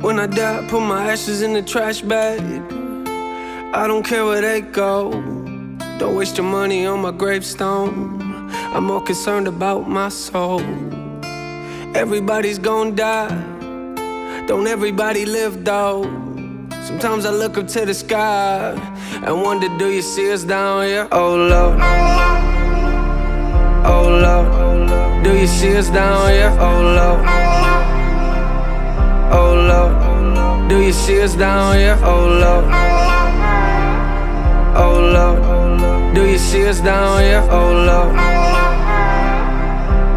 When I die, put my ashes in the trash bag. I don't care where they go. Don't waste your money on my gravestone. I'm more concerned about my soul. Everybody's gonna die. Don't everybody live though? Sometimes I look up to the sky and wonder, do you see us down here? Oh Lord. Oh Lord. Do you see us down here? Oh Lord. Oh Lord. Do you see us down here? Oh Lord. Oh Lord. Do you see us down here? Oh Lord.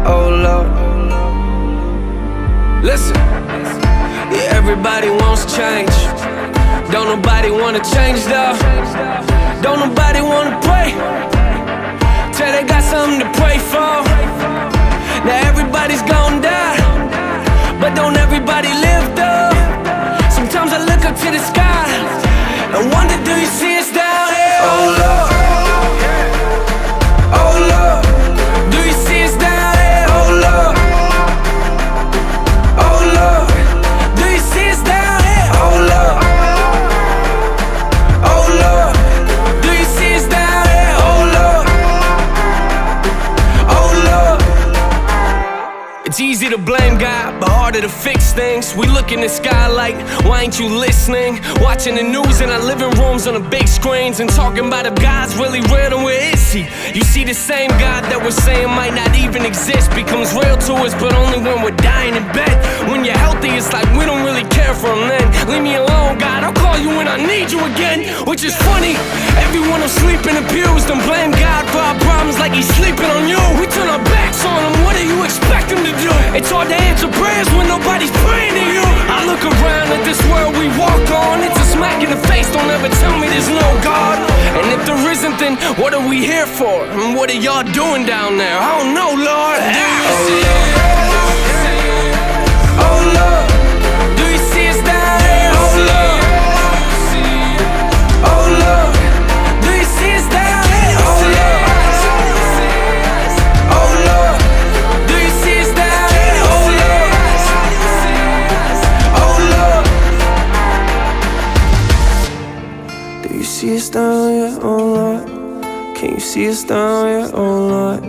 Oh Lord. Listen. Yeah, everybody wants change. Don't nobody wanna change though. Don't nobody wanna pray. Till they got something to pray for. Now everybody's gonna die. But don't everybody live though? Sometimes I look up to the sky and wonder, do you see us down here? Oh Lord. Oh Lord. Do you see us down here? Oh Lord. Oh Lord. Do you see us down here? Oh Lord. Oh Lord. Do you see us down here? Oh Lord. Oh Lord. It's easy to blame God, but harder to fix things. We look in the sky ain't you listening? Watching the news in our living rooms on the big screens and talking about if God's really real, then where is He? You see the same God that we're saying might not even exist becomes real to us, but only when we're dying in bed. When you're healthy, it's like we don't really care for Him then. Leave me alone, God. I'll call you when I need you again. Which is funny. Everyone will sleep in the pews and blame God for our problems like He's sleeping on you. We turn our backs on Him. What do you expect Him to do? It's hard to answer prayers when nobody's praying to you. I look around at this world we walk on. It's a smack in the face. Don't ever tell me there's no God. And if there isn't, then what are we here for? And what are y'all doing down there? Oh, I don't know, Lord. Do you oh, see it? Oh Lord, you see us down here? Oh Lord, can you see us down here? Oh Lord,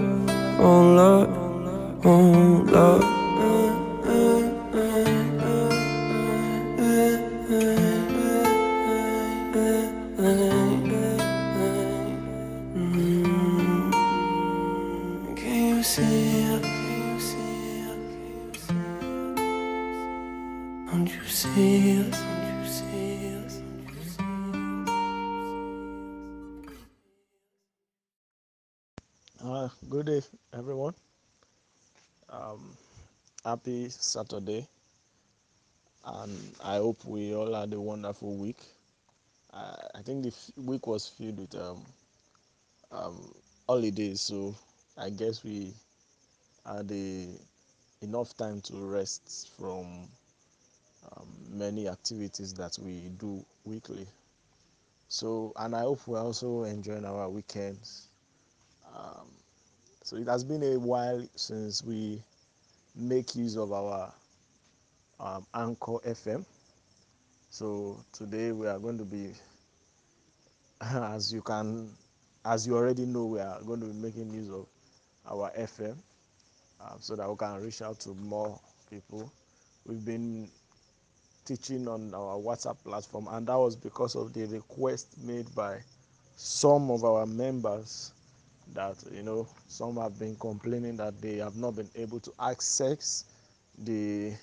oh Lord, oh Lord. Happy Saturday, and I hope we all had a wonderful week. I, I think the f- week was filled with um, um, holidays, so I guess we had a, enough time to rest from um, many activities that we do weekly. So, and I hope we're also enjoying our weekends. Um, so it has been a while since we make use of our um, Anchor FM. So today we are going to be, as you can, as you already know, we are going to be making use of our FM um, so that we can reach out to more people. We've been teaching on our WhatsApp platform, and that was because of the request made by some of our members that you know some have been complaining that they have not been able to access the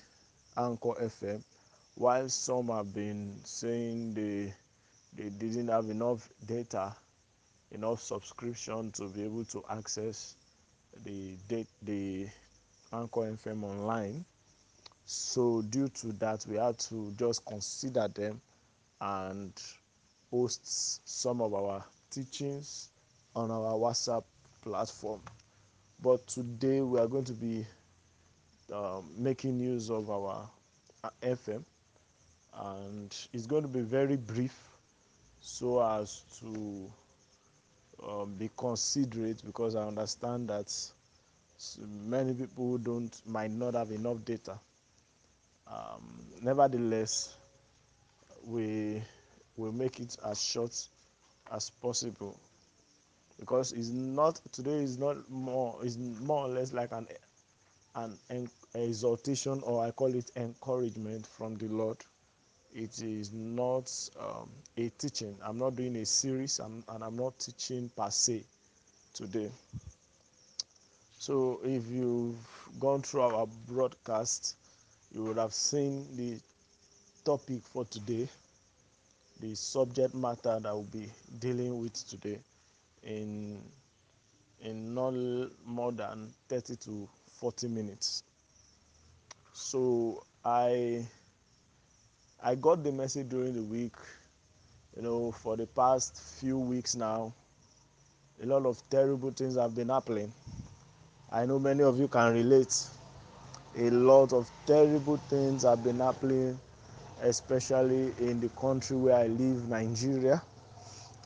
Anchor FM, while some have been saying they they didn't have enough data, enough subscription to be able to access the date the Anchor FM online. So due to that, we had to just consider them and host some of our teachings on our WhatsApp platform. But today we are going to be um, making use of our uh, FM and it's going to be very brief so as to um, be considerate because I understand that many people don't might not have enough data. Um, nevertheless, we will make it as short as possible because it's not today is not more is more or less like an an exhortation or I call it encouragement from the Lord. It is not um, a teaching. I'm not doing a series I'm, and I'm not teaching per se today. So if you've gone through our broadcast, you would have seen the topic for today, the subject matter that we'll be dealing with today in in not more than 30 to 40 minutes. So I I got the message during the week, you know, for the past few weeks now. A lot of terrible things have been happening. I know many of you can relate. A lot of terrible things have been happening, especially in the country where I live, Nigeria.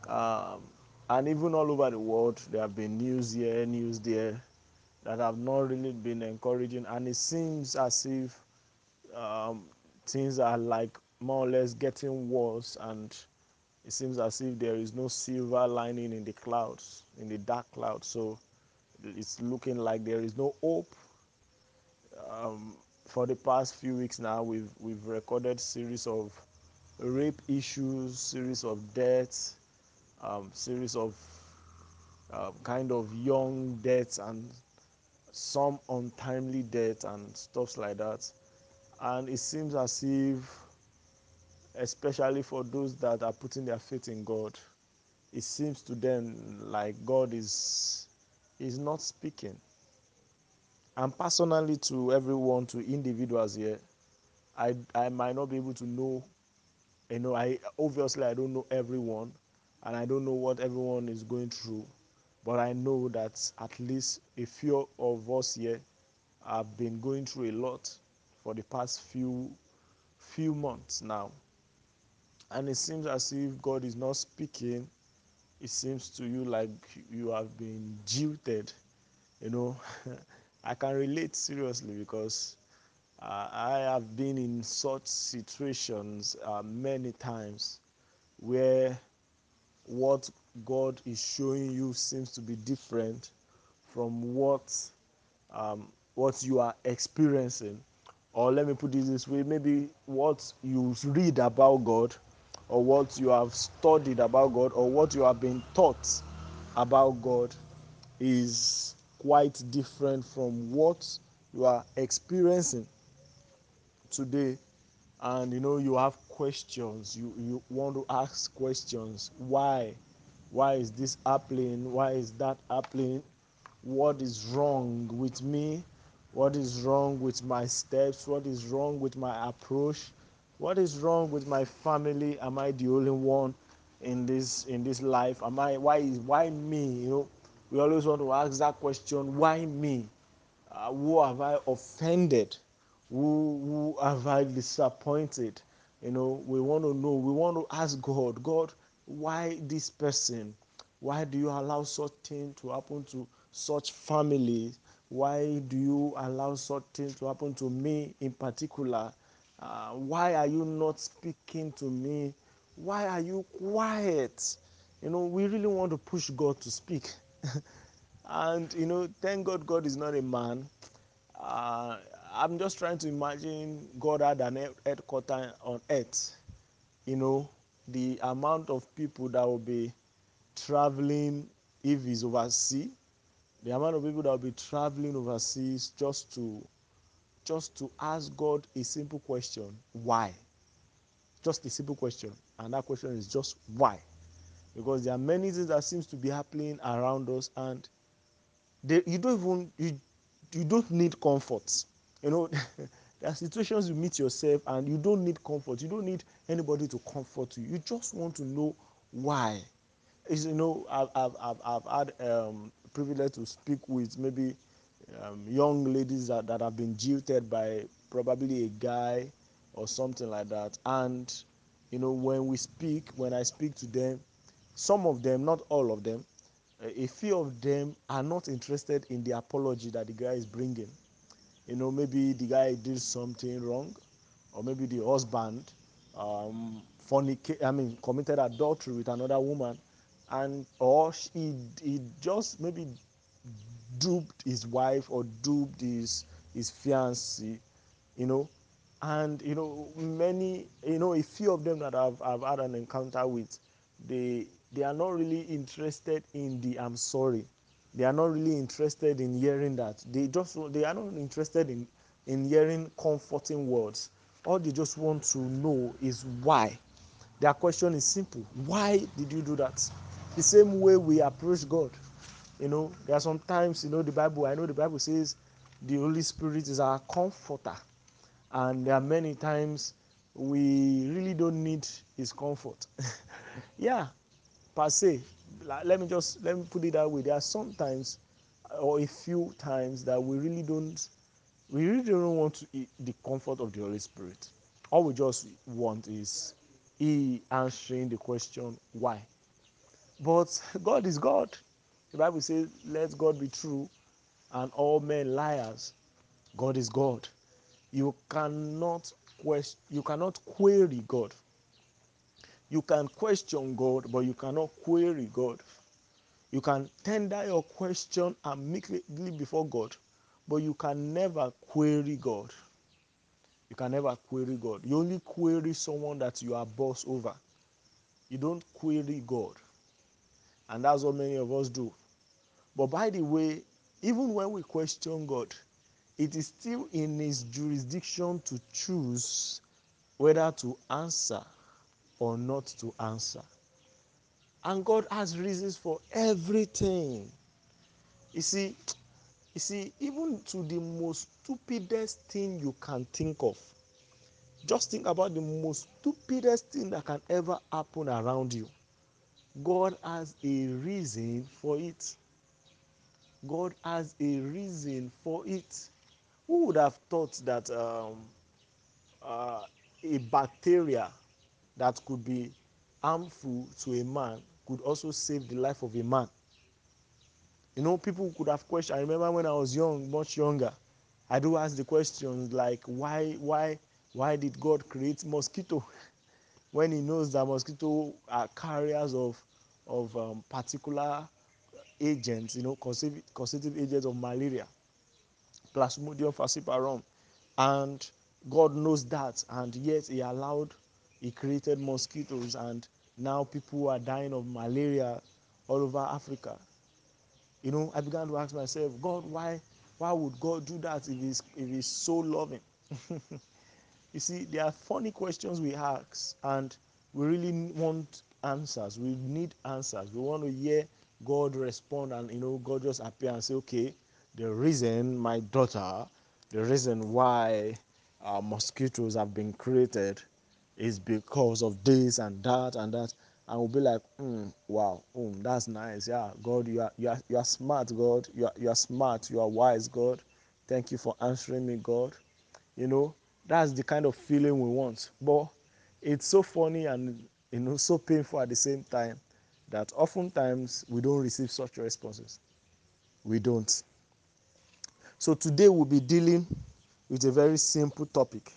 Um, and even all over the world, there have been news here, news there that have not really been encouraging. And it seems as if um, things are like more or less getting worse. And it seems as if there is no silver lining in the clouds in the dark clouds. So it's looking like there is no hope um, for the past few weeks now. We've we've recorded series of rape issues series of deaths um, series of uh, kind of young deaths and some untimely deaths and stuff like that and it seems as if especially for those that are putting their faith in God, it seems to them like God is is not speaking. And personally, to everyone, to individuals here, I I might not be able to know. You know, I obviously I don't know everyone, and I don't know what everyone is going through, but I know that at least a few of us here have been going through a lot for the past few few months now and it seems as if God is not speaking. It seems to you like you have been jilted. You know, I can relate seriously because uh, I have been in such situations uh, many times where what God is showing you seems to be different from what um, what you are experiencing. Or let me put it this way maybe what you read about God or what you have studied about God or what you have been taught about God is quite different from what you are experiencing today and you know you have questions. You you want to ask questions. Why? Why is this happening? Why is that happening? What is wrong with me? What is wrong with my steps? What is wrong with my approach? What is wrong with my family? Am i the only one in this in this life? Am i why is why me? You know we always want to ask that question why me? Uh, who have i offended? Who who have i disappointed you know we want to know we want to ask god god why this person? Why do you allow such thing to happen to such families why do you allow such thing to happen to me in particular? Uh, why are you not speaking to me? Why are you quiet? You know we really want to push god to speak. And you know thank god god is not a man. Uh, i'm just trying to imagine god had an headquarter on earth you know the amount of people that will be traveling if he's overseas the amount of people that will be traveling overseas just to just to ask god a simple question why? Just a simple question and that question is just why? Because there are many things that seems to be happening around us and they, you don't even you, you don't need comfort you know there are situations you meet yourself and you don't need comfort. You don't need anybody to comfort you. You just want to know why. Is you know I've I've I've, I've had um, privilege to speak with maybe um, young ladies that, that have been jilted by probably a guy or something like that. And you know when we speak when I speak to them some of them not all of them a few of them are not interested in the apology that the guy is bringing you know maybe the guy did something wrong or maybe the husband um, fornicate, I mean, committed adultery with another woman, and or he he just maybe duped his wife or duped his his fiancée, you know, and you know many you know a few of them that I've I've had an encounter with, they they are not really interested in the I'm sorry, they are not really interested in hearing that. They just they are not interested in in hearing comforting words. All they just want to know is why. Their question is simple. Why did you do that? The same way we approach god. You know there are sometimes you know the bible i know the bible says the holy spirit is our comforter. And there are many times we really don't need his comfort. Yeah per se let me just let me put it that way. There are sometimes or a few times that we really don't we really don't want to eat the comfort of the holy spirit. All we just want is he answering the question why? But god is god. The bible says let god be true and all men liars. God is god. You cannot question you cannot query god you can question god but you cannot query god. You can tender your question amicably before god but you can never query god. You can never query god. You only query someone that you are boss over. You don't query god. And that's what many of us do. But by the way even when we question god it is still in his jurisdiction to choose whether to answer or not to answer. And God has reasons for everything. You see, you see, even to the most stupidest thing you can think of, just think about the most stupidest thing that can ever happen around you. God has a reason for it. God has a reason for it. Who would have thought that um, uh, a bacteria that could be harmful to a man could also save the life of a man? You know, people could have questioned. I remember when I was young, much younger, I do ask the questions like, why, why, why did God create mosquito when He knows that mosquito are carriers of of um, particular agents, you know, causative, agents of malaria? Plasmodium falciparum. And God knows that, and yet He allowed, He created mosquitoes, and now people are dying of malaria all over Africa. You know, I began to ask myself, God, why, why would God do that if He's if He's so loving? you see, there are funny questions we ask, and we really want answers. We need answers. We want to hear God respond, and you know, God just appear and say, okay, the reason my daughter, the reason why uh, mosquitoes have been created is because of this and that and that. And we'll be like mm, wow mm, that's nice. Yeah god you are, you are you are smart god. You are, you are smart. You are wise god. Thank you for answering me god. You know that's the kind of feeling we want. But it's so funny and you know so painful at the same time that oftentimes we don't receive such responses. We don't. So today we'll be dealing with a very simple topic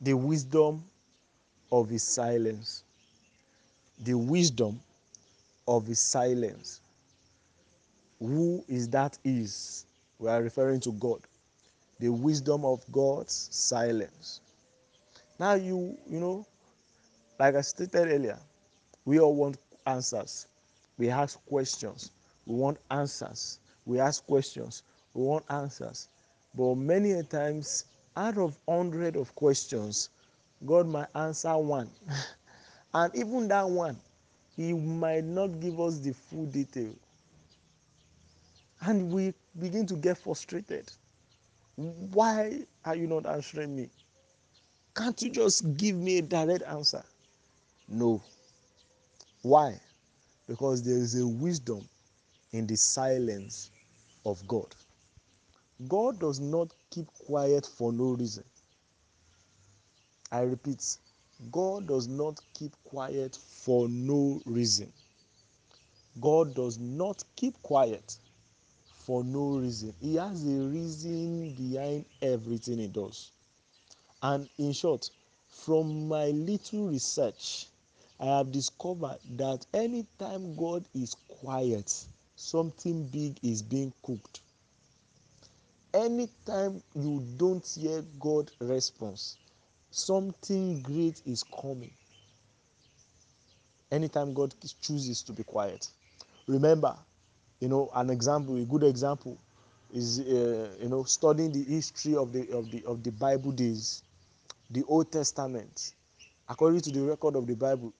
the wisdom of his silence. The wisdom of his silence. Who is that is? We are referring to God. The wisdom of God's silence. Now you you know, like I stated earlier, we all want answers. We ask questions. We want answers. We ask questions. We want answers. But many a times, out of hundred of questions, God might answer one. and even that one, He might not give us the full detail. And we begin to get frustrated. Why are you not answering me? Can't you just give me a direct answer? No. Why? Because there is a wisdom in the silence of God. God does not keep quiet for no reason. I repeat, God does not keep quiet for no reason. God does not keep quiet for no reason. He has a reason behind everything he does. And in short, from my little research, I have discovered that anytime God is quiet, something big is being cooked. Anytime you don't hear God response, something great is coming. Anytime God chooses to be quiet. Remember, you know, an example, a good example is uh, you know studying the history of the of the of the Bible days, the Old Testament. According to the record of the Bible,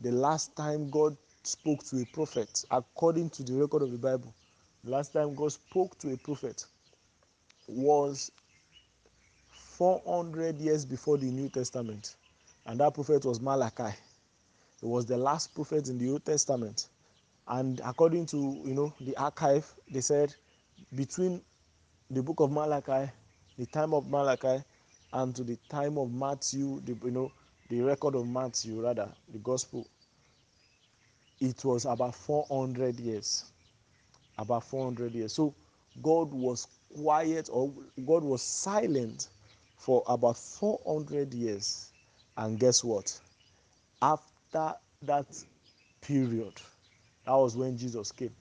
the last time God spoke to a prophet, according to the record of the Bible, the last time God spoke to a prophet was 400 years before the New Testament, and that prophet was Malachi. He was the last prophet in the Old Testament, and according to you know the archive, they said between the book of Malachi, the time of Malachi, and to the time of Matthew, the, you know the record of Matthew rather the gospel, it was about 400 years. About 400 years. So God was quiet or God was silent for about 400 years. And guess what? After that period, that was when Jesus came.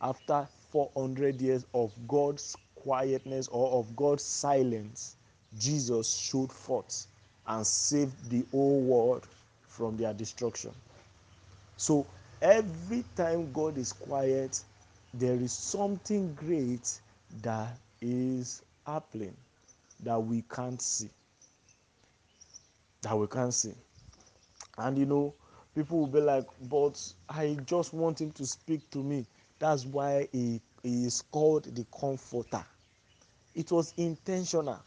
After 400 years of God's quietness or of God's silence, Jesus showed forth and saved the whole world from their destruction. So every time God is quiet, there is something great that is happening that we can't see. That we can't see. And you know, people will be like, but I just want him to speak to me. That's why he, he is called the comforter. It was intentional.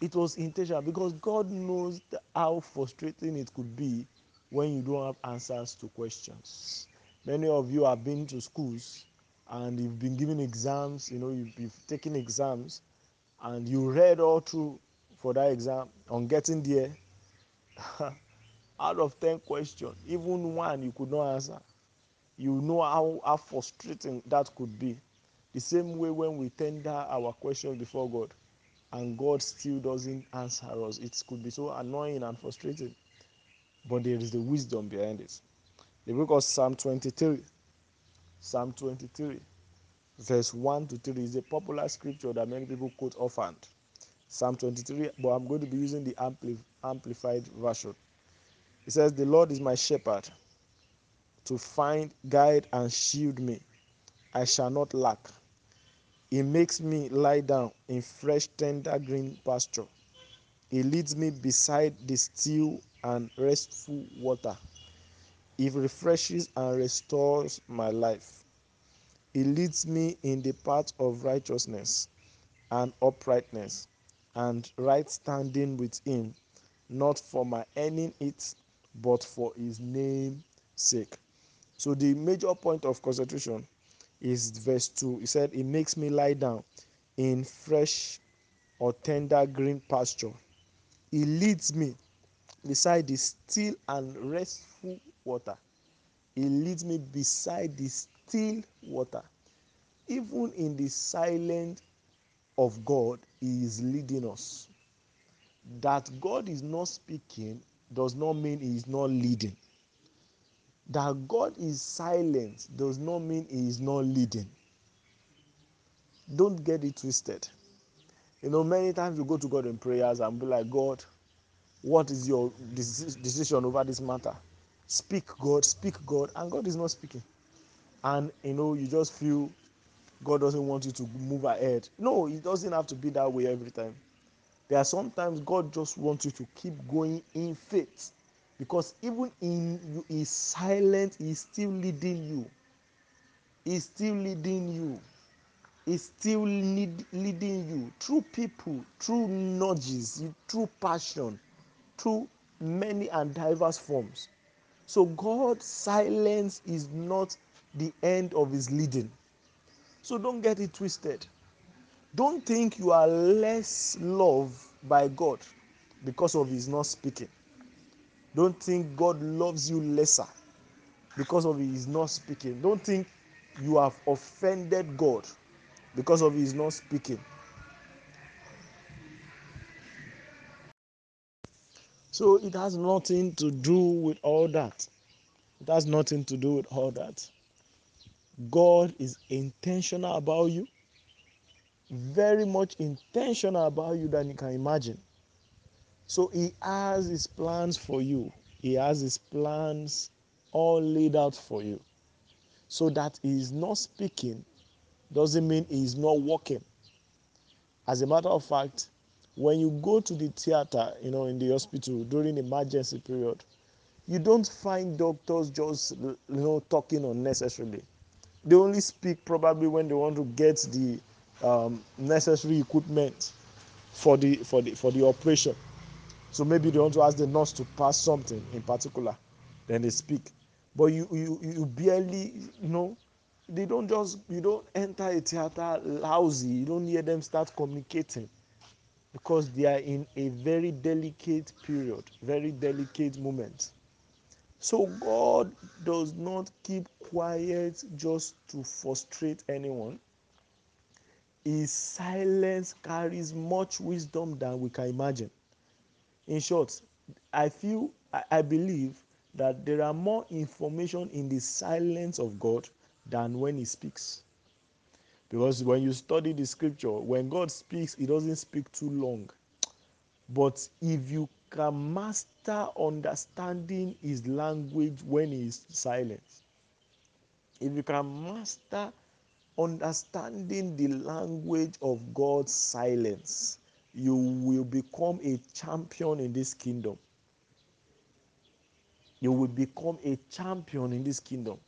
It was intentional because God knows how frustrating it could be when you don't have answers to questions. Many of you have been to schools and you've been given exams, you know, you've, you've taken exams and you read all through for that exam. On getting there, out of 10 questions, even one you could not answer. You know how, how frustrating that could be. The same way when we tender our questions before God and God still doesn't answer us, it could be so annoying and frustrating. But there is the wisdom behind it. The book of Psalm 23, Psalm 23, verse 1 to 3 is a popular scripture that many people quote often. Psalm 23, but I'm going to be using the ampli- amplified version. It says, The Lord is my shepherd to find, guide, and shield me. I shall not lack. He makes me lie down in fresh, tender green pasture. He leads me beside the still and restful water. He refreshes and restores my life. He leads me in the path of righteousness and uprightness and right standing with him, not for my earning it, but for his name's sake. So the major point of concentration is verse 2. He said, He makes me lie down in fresh or tender green pasture. He leads me beside the still and restful water. He leads me beside the still water. Even in the silence of God, He is leading us. That God is not speaking does not mean He is not leading. That God is silent does not mean He is not leading. Don't get it twisted. You know, many times you go to God in prayers and be like, God, what is your decision over this matter? Speak, God, speak, God, and God is not speaking. And you know, you just feel God doesn't want you to move ahead. No, it doesn't have to be that way every time. There are sometimes God just wants you to keep going in faith. Because even in you is silent, He's still leading you. He's still leading you. He's still lead, leading you through people, through nudges, through passion, through many and diverse forms. So God's silence is not the end of his leading. So don't get it twisted. Don't think you are less loved by God because of his not speaking. Don't think God loves you lesser because of his not speaking. Don't think you have offended God because of his not speaking. So it has nothing to do with all that. It has nothing to do with all that. God is intentional about you, very much intentional about you than you can imagine. So He has His plans for you, He has His plans all laid out for you. So that He is not speaking doesn't mean He is not working. As a matter of fact, when you go to the theater, you know, in the hospital during emergency period, you don't find doctors just you know talking unnecessarily they only speak probably when they want to get the um, necessary equipment for the for the for the operation. So maybe they want to ask the nurse to pass something in particular then they speak. But you you you barely you know they don't just you don't enter a theater lousy. You don't hear them start communicating because they are in a very delicate period very delicate moment so God does not keep quiet just to frustrate anyone. His silence carries much wisdom than we can imagine. In short, I feel, I, I believe that there are more information in the silence of God than when He speaks. Because when you study the scripture, when God speaks, He doesn't speak too long. But if you can master understanding His language when He is silent, if you can master understanding the language of God's silence, you will become a champion in this kingdom. You will become a champion in this kingdom.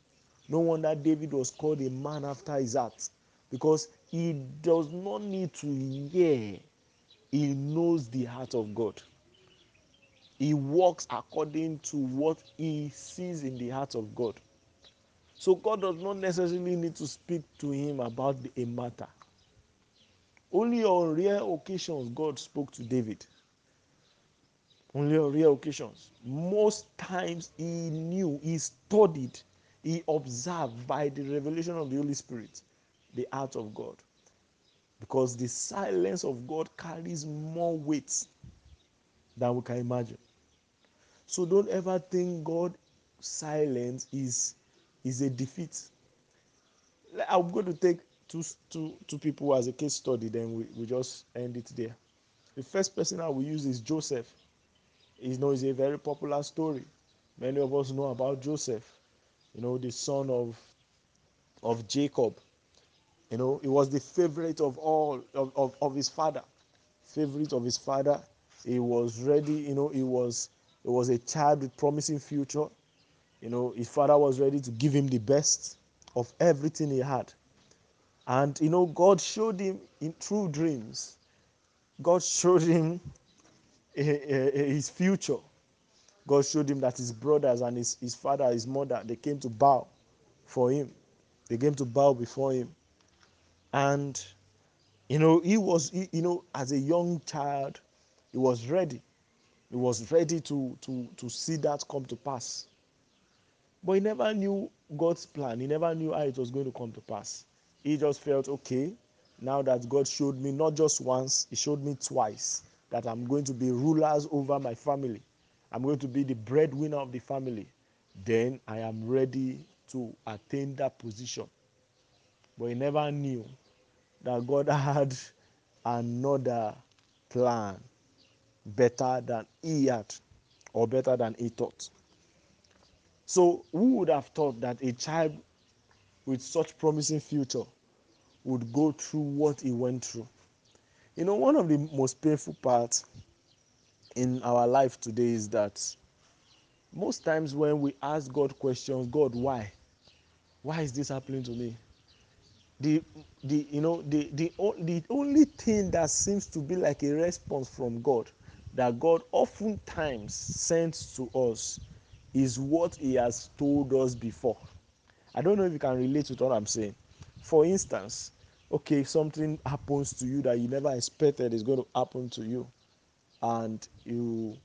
No wonder David was called a man after his heart because he does not need to hear, he knows the heart of God. He walks according to what he sees in the heart of God. So God does not necessarily need to speak to him about a matter. Only on rare occasions God spoke to David. Only on rare occasions. Most times he knew, he studied, he observed by the revelation of the Holy Spirit the heart of God. Because the silence of God carries more weight than we can imagine. So don't ever think God silence is is a defeat. I'm going to take two, two, two people as a case study, then we, we just end it there. The first person I will use is Joseph. You know, it's a very popular story. Many of us know about Joseph, you know, the son of of Jacob. You know, he was the favorite of all of, of, of his father. Favorite of his father. He was ready, you know, he was he was a child with promising future. You know, his father was ready to give him the best of everything he had. And you know, God showed him in true dreams. God showed him eh, eh, eh, his future. God showed him that his brothers and his, his father, his mother, they came to bow for him. They came to bow before him. And, you know, he was, he, you know, as a young child, he was ready. He was ready to, to, to see that come to pass. But he never knew God's plan. He never knew how it was going to come to pass. He just felt, okay, now that God showed me not just once, He showed me twice that I'm going to be rulers over my family. I'm going to be the breadwinner of the family. Then I am ready to attain that position. But he never knew that God had another plan better than he had or better than he thought. So, who would have thought that a child with such promising future would go through what he went through? You know, one of the most painful parts in our life today is that most times when we ask God questions, God, why? Why is this happening to me? The the you know the the the only thing that seems to be like a response from God that God oftentimes sends to us is what He has told us before. I don't know if you can relate with what I'm saying. For instance, okay, something happens to you that you never expected is going to happen to you, and you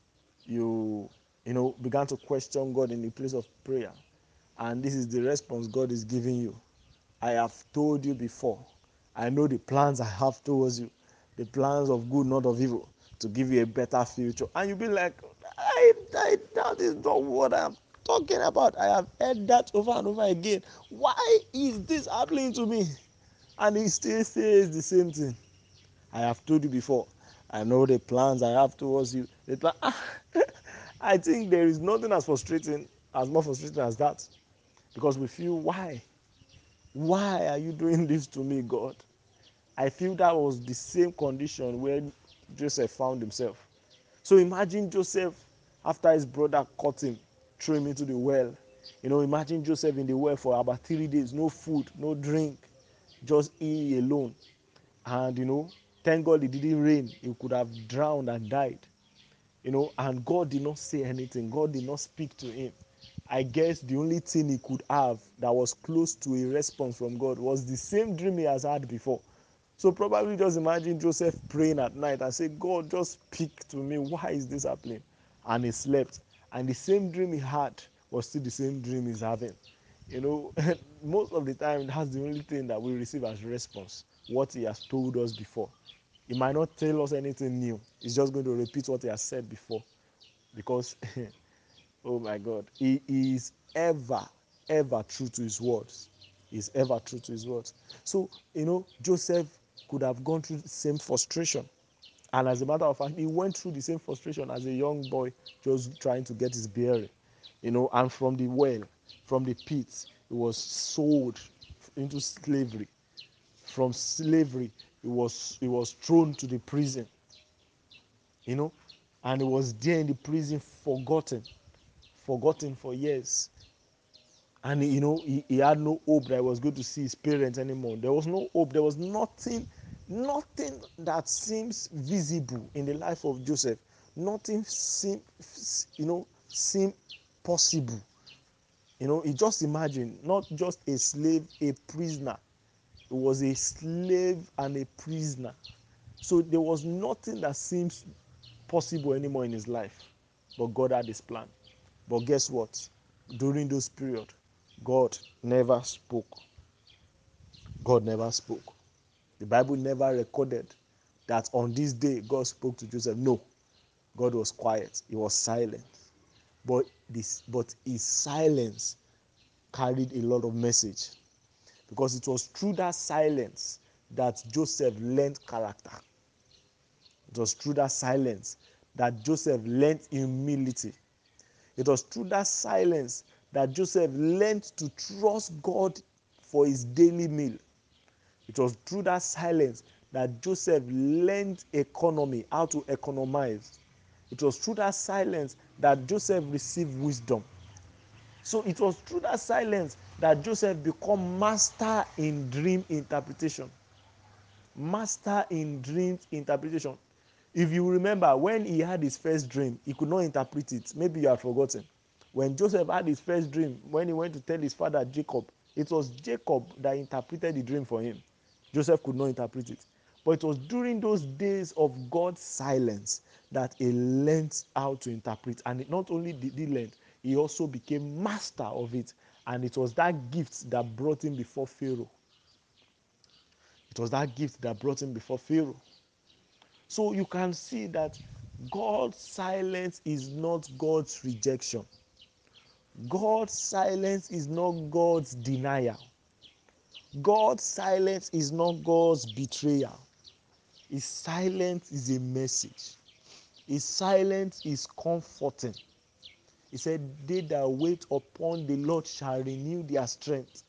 you you know began to question God in the place of prayer, and this is the response God is giving you. I have told you before. I know the plans I have towards you, the plans of good, not of evil, to give you a better future. And you'll be like, I, I, that is not what I'm talking about. I have heard that over and over again. Why is this happening to me? And he still says the same thing. I have told you before. I know the plans I have towards you. Plan, I think there is nothing as frustrating, as more frustrating as that. Because we feel, why? Why are you doing this to me, God? I feel that was the same condition where Joseph found himself. So imagine Joseph after his brother caught him, threw him into the well. You know, imagine Joseph in the well for about three days, no food, no drink, just he alone. And you know, thank God it didn't rain. He could have drowned and died. You know, and God did not say anything. God did not speak to him. I guess the only thing he could have that was close to a response from God was the same dream he has had before. So probably just imagine Joseph praying at night and say, God, just speak to me. Why is this happening? And he slept. And the same dream he had was still the same dream he's having. You know, most of the time, that's the only thing that we receive as response, what he has told us before. He might not tell us anything new. He's just going to repeat what he has said before. Because, oh my God, he is ever, ever true to his words. He's ever true to his words. So, you know, Joseph could have gone through the same frustration. And as a matter of fact, he went through the same frustration as a young boy just trying to get his bearing. You know, and from the well, from the pit, he was sold into slavery. From slavery, he was he was thrown to the prison. You know, and he was there in the prison forgotten, forgotten for years and you know he, he had no hope that he was going to see his parents anymore there was no hope there was nothing nothing that seems visible in the life of joseph nothing seem you know seem possible. You know he just imagine not just a slave a prisoner. He was a slave and a prisoner. So there was nothing that seems possible anymore in his life. But god had his plan. But guess what? During those period God never spoke. God never spoke. The Bible never recorded that on this day God spoke to Joseph. No, God was quiet. He was silent. But this, but his silence carried a lot of message because it was through that silence that Joseph learned character. It was through that silence that Joseph learned humility. It was through that silence that Joseph learned to trust God for his daily meal. It was through that silence that Joseph learned economy, how to economize. It was through that silence that Joseph received wisdom. So it was through that silence that Joseph became master in dream interpretation. Master in dream interpretation. If you remember, when he had his first dream, he could not interpret it. Maybe you have forgotten. When Joseph had his first dream, when he went to tell his father Jacob, it was Jacob that interpreted the dream for him. Joseph could not interpret it. But it was during those days of God's silence that he learned how to interpret. And not only did he learn, he also became master of it. And it was that gift that brought him before Pharaoh. It was that gift that brought him before Pharaoh. So you can see that God's silence is not God's rejection. God's silence is not God's denial. God's silence is not God's betrayal. His silence is a message. His silence is comforting. He said, They that wait upon the Lord shall renew their strength.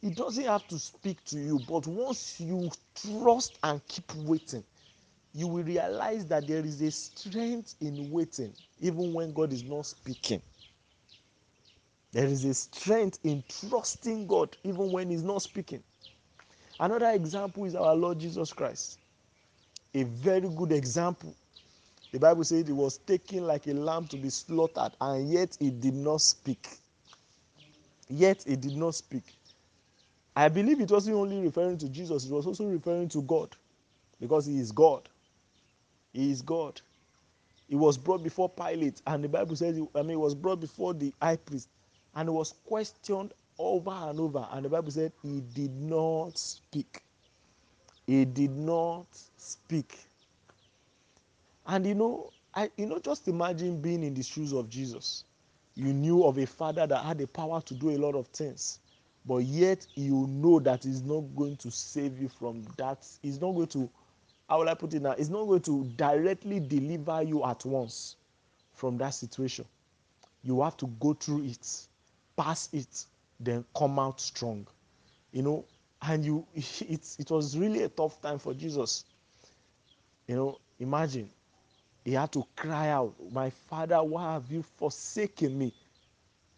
He doesn't have to speak to you, but once you trust and keep waiting, you will realize that there is a strength in waiting, even when God is not speaking. There is a strength in trusting God, even when He's not speaking. Another example is our Lord Jesus Christ. A very good example. The Bible says he was taken like a lamb to be slaughtered, and yet he did not speak. Yet he did not speak. I believe it wasn't only referring to Jesus, it was also referring to God because he is God. He is God. He was brought before Pilate, and the Bible says, I mean, he was brought before the high priest, and was questioned over and over. And the Bible said he did not speak. He did not speak. And you know, I you know, just imagine being in the shoes of Jesus. You knew of a father that had the power to do a lot of things, but yet you know that he's not going to save you from that. He's not going to, how will I put it now? He's not going to directly deliver you at once from that situation. You have to go through it, pass it, then come out strong. You know, and you it, it was really a tough time for Jesus. You know, imagine he had to cry out, My father, why have you forsaken me?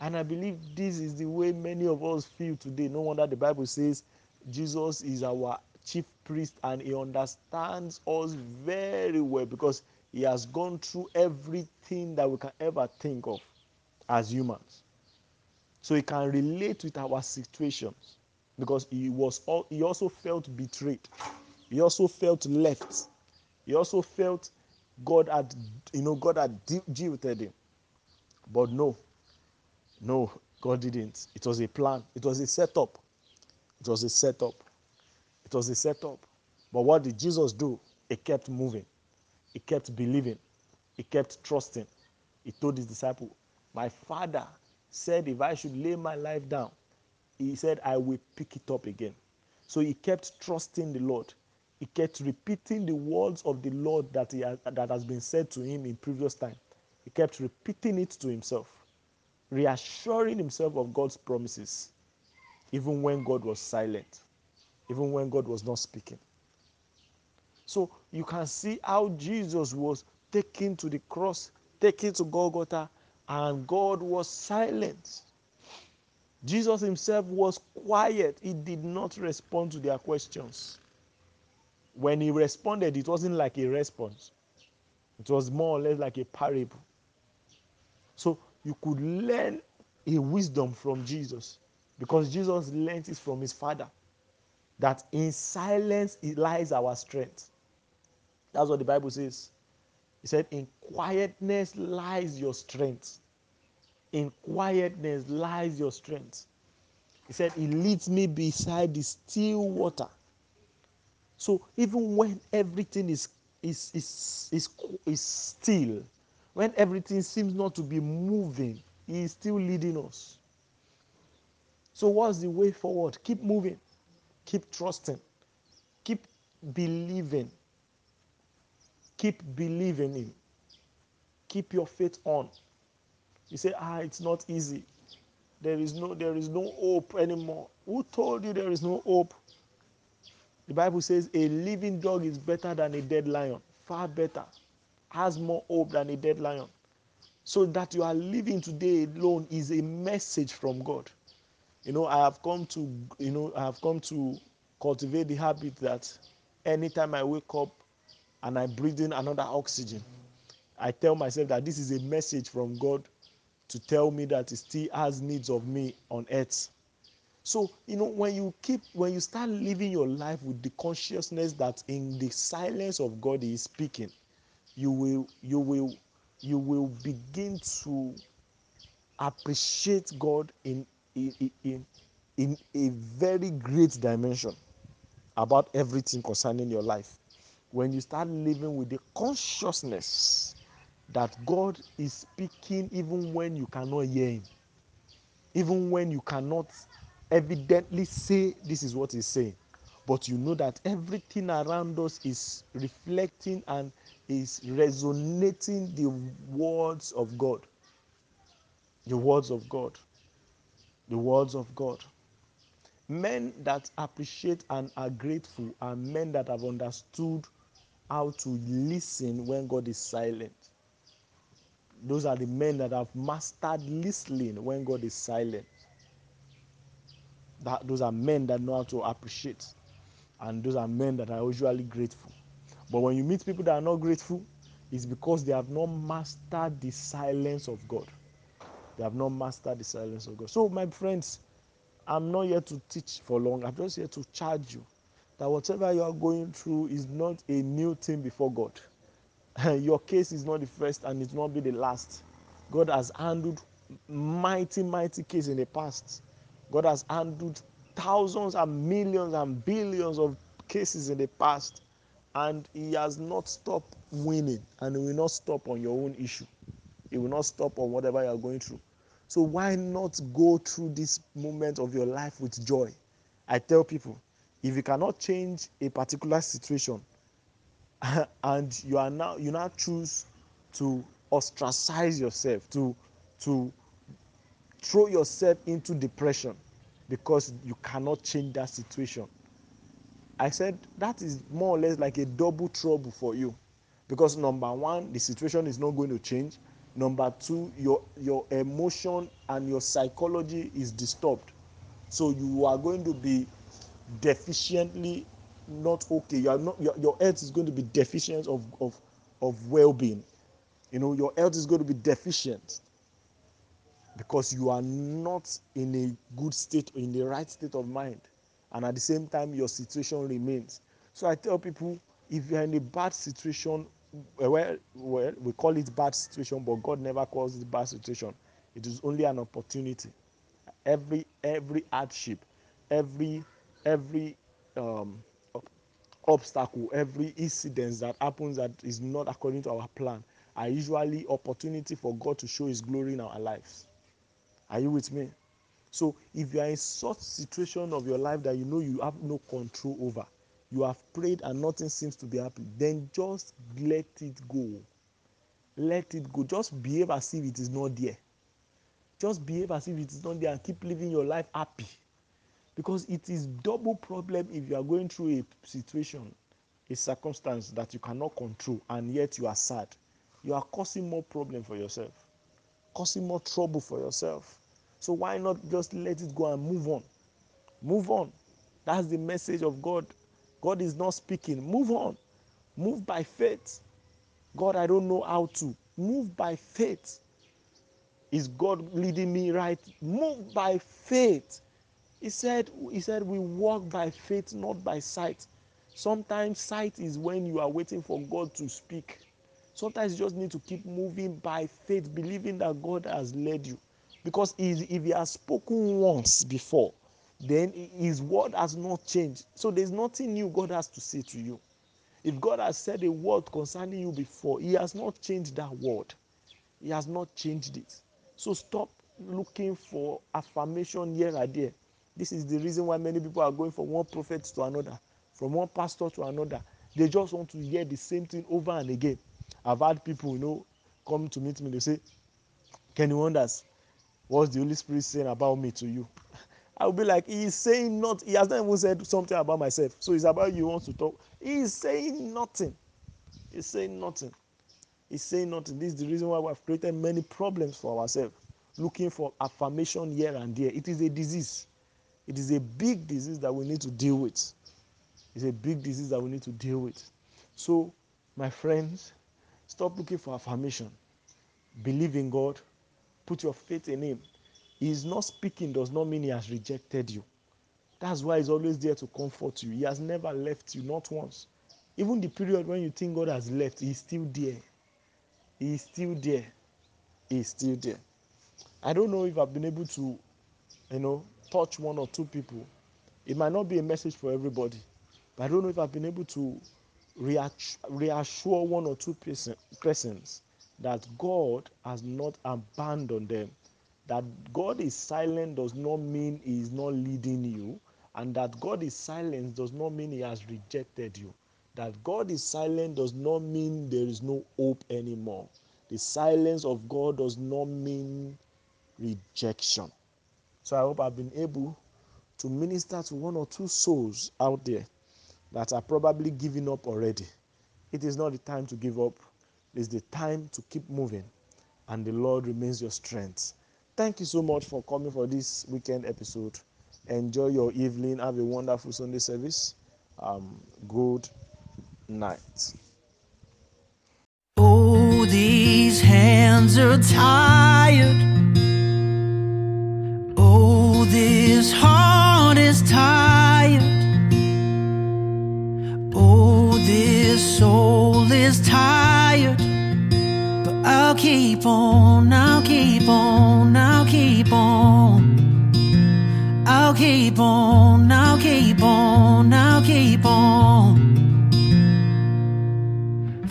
And I believe this is the way many of us feel today. No wonder the Bible says Jesus is our chief priest and he understands us very well because he has gone through everything that we can ever think of as humans. So he can relate with our situations because he was all, he also felt betrayed. He also felt left. He also felt God had you know God had jilted him. But no, no, God didn't. It was a plan. It was a setup. It was a setup. It was a setup. But what did Jesus do? He kept moving. He kept believing. He kept trusting. He told his disciple, My father said, if I should lay my life down, he said, I will pick it up again. So he kept trusting the Lord. He kept repeating the words of the Lord that, he has, that has been said to him in previous time. He kept repeating it to himself, reassuring himself of God's promises, even when God was silent, even when God was not speaking. So you can see how Jesus was taken to the cross, taken to Golgotha, and God was silent. Jesus himself was quiet. He did not respond to their questions. When he responded, it wasn't like a response, it was more or less like a parable. So you could learn a wisdom from Jesus because Jesus learned it from his father that in silence lies our strength. That's what the Bible says. He said, In quietness lies your strength. In quietness lies your strength. He said, He leads me beside the still water. So even when everything is, is, is, is, is still, when everything seems not to be moving, He is still leading us. So, what's the way forward? Keep moving, keep trusting, keep believing, keep believing Him, keep your faith on. You say, ah, it's not easy. There is no there is no hope anymore. Who told you there is no hope? The Bible says a living dog is better than a dead lion. Far better. Has more hope than a dead lion. So that you are living today alone is a message from God. You know, I have come to, you know, I have come to cultivate the habit that anytime I wake up and I breathe in another oxygen, I tell myself that this is a message from God to tell me that He still has needs of me on earth. So, you know, when you keep, when you start living your life with the consciousness that in the silence of God He is speaking, you will, you will, you will begin to appreciate God in, in, in, in a very great dimension about everything concerning your life. When you start living with the consciousness that God is speaking even when you cannot hear Him, even when you cannot evidently say this is what He's saying, but you know that everything around us is reflecting and is resonating the words of God. The words of God. The words of God. Men that appreciate and are grateful are men that have understood how to listen when God is silent. Those are the men that have mastered listening when God is silent. That, those are men that know how to appreciate. And those are men that are usually grateful. But when you meet people that are not grateful, it's because they have not mastered the silence of God. They have not mastered the silence of God. So, my friends, I'm not here to teach for long. I'm just here to charge you that whatever you are going through is not a new thing before God. Your case is not the first and it will not be the last. God has handled mighty, mighty cases in the past. God has handled thousands and millions and billions of cases in the past, and He has not stopped winning and He will not stop on your own issue. He will not stop on whatever you are going through. So why not go through this moment of your life with joy? I tell people, if you cannot change a particular situation and you are now you now choose to ostracize yourself, to to throw yourself into depression because you cannot change that situation. I said that is more or less like a double trouble for you because number one, the situation is not going to change. Number two, your your emotion and your psychology is disturbed. So you are going to be deficiently not okay. You are not your, your health is going to be deficient of, of, of well-being. You know, your health is going to be deficient because you are not in a good state in the right state of mind and at the same time your situation remains so i tell people if you are in a bad situation well, well we call it bad situation but god never calls it bad situation it is only an opportunity every every hardship every every um, obstacle every incident that happens that is not according to our plan are usually opportunity for god to show his glory in our lives. Are you with me? So if you are in such situation of your life that you know you have no control over you have prayed and nothing seems to be happening then just let it go. Let it go. Just behave as if it is not there. Just behave as if it is not there and keep living your life happy because it is double problem if you are going through a situation a circumstance that you cannot control and yet you are sad. You are causing more problem for yourself causing more trouble for yourself. So why not just let it go and move on? Move on. That's the message of god. God is not speaking. Move on. Move by faith. God i don't know how to. Move by faith. Is god leading me right? Move by faith he said he said we walk by faith not by sight. Sometimes sight is when you are waiting for god to speak. Sometimes you just need to keep moving by faith believing that god has led you. Because if he has spoken once before then his word has not changed. So there's nothing new god has to say to you. If god has said a word concerning you before he has not changed that word. He has not changed it. So stop looking for affirmation here and there this is the reason why many people are going from one prophet to another from one pastor to another. They just want to hear the same thing over and again. I've had people you know come to meet me. They say kenny wonders what's the holy spirit saying about me to you? I will be like he is saying not he has not even said something about myself. So it's about you wants to talk. He is saying nothing. He's saying nothing. He's saying nothing. This is the reason why we have created many problems for ourselves looking for affirmation here and there. It is a disease it is a big disease that we need to deal with. It's a big disease that we need to deal with. So my friends stop looking for affirmation. Believe in god. Put your faith in him. He is not speaking does not mean he has rejected you. That's why he's always there to comfort you. He has never left you not once. Even the period when you think god has left he's still there. He's still there. He's still there. I don't know if i've been able to you know touch one or two people it might not be a message for everybody but i don't know if i've been able to reassure one or two person, persons that god has not abandoned them that god is silent does not mean he is not leading you and that god is silent does not mean he has rejected you. That god is silent does not mean there is no hope anymore. The silence of god does not mean rejection so I hope I've been able to minister to one or two souls out there that are probably giving up already. It is not the time to give up, it's the time to keep moving, and the Lord remains your strength. Thank you so much for coming for this weekend episode. Enjoy your evening. Have a wonderful Sunday service. Um, good night. Oh, these hands are tired. This heart is tired. Oh, this soul is tired. But I'll keep on, I'll keep on, I'll keep on. I'll keep on, I'll keep on, I'll keep on.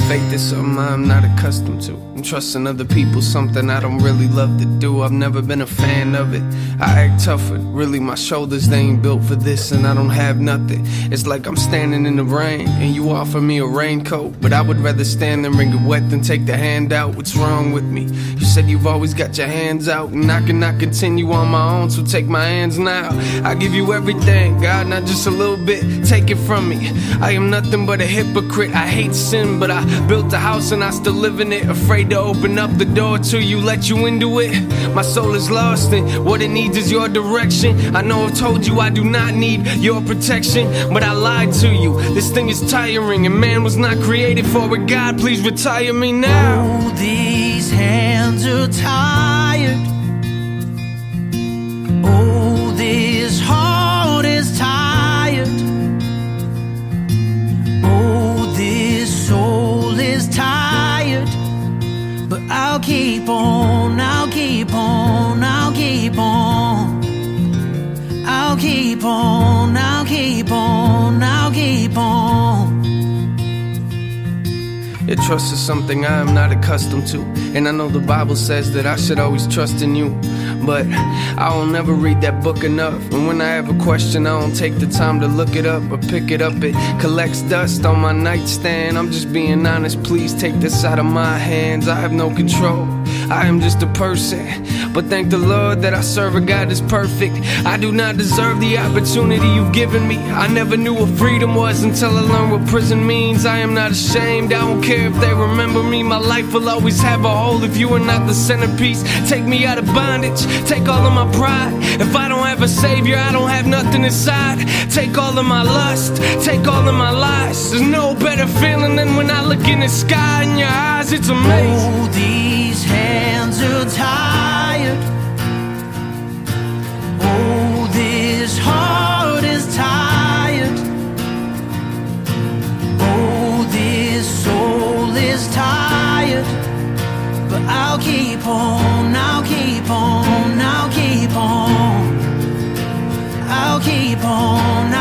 Faith is something I'm not accustomed to. And trusting other people, something I don't really love to do. I've never been a fan of it. I act tougher, really, my shoulders, they ain't built for this, and I don't have nothing. It's like I'm standing in the rain, and you offer me a raincoat. But I would rather stand and get wet than take the hand out. What's wrong with me? You said you've always got your hands out, and I cannot continue on my own, so take my hands now. I give you everything, God, not just a little bit. Take it from me. I am nothing but a hypocrite. I hate sin, but I Built a house and I still live in it. Afraid to open up the door to you, let you into it. My soul is lost and what it needs is your direction. I know I've told you I do not need your protection, but I lied to you. This thing is tiring and man was not created for it. God, please retire me now. These hands are tired. Keep on, I'll keep on, I'll keep on. I'll keep on, I'll keep on, Trust is something I am not accustomed to. And I know the Bible says that I should always trust in you. But I will never read that book enough. And when I have a question, I don't take the time to look it up or pick it up. It collects dust on my nightstand. I'm just being honest. Please take this out of my hands. I have no control. I am just a person. But thank the Lord that I serve a God that's perfect. I do not deserve the opportunity you've given me. I never knew what freedom was until I learned what prison means. I am not ashamed. I don't care if they remember me. My life will always have a hole if you are not the centerpiece. Take me out of bondage. Take all of my pride. If I don't have a savior, I don't have nothing inside. Take all of my lust. Take all of my lies. There's no better feeling than when I look in the sky in your eyes. It's amazing. Oh, these hands are tired. Oh, this heart is tired. Oh, this soul is tired. But I'll keep on, I'll keep on, I'll keep on. I'll keep on,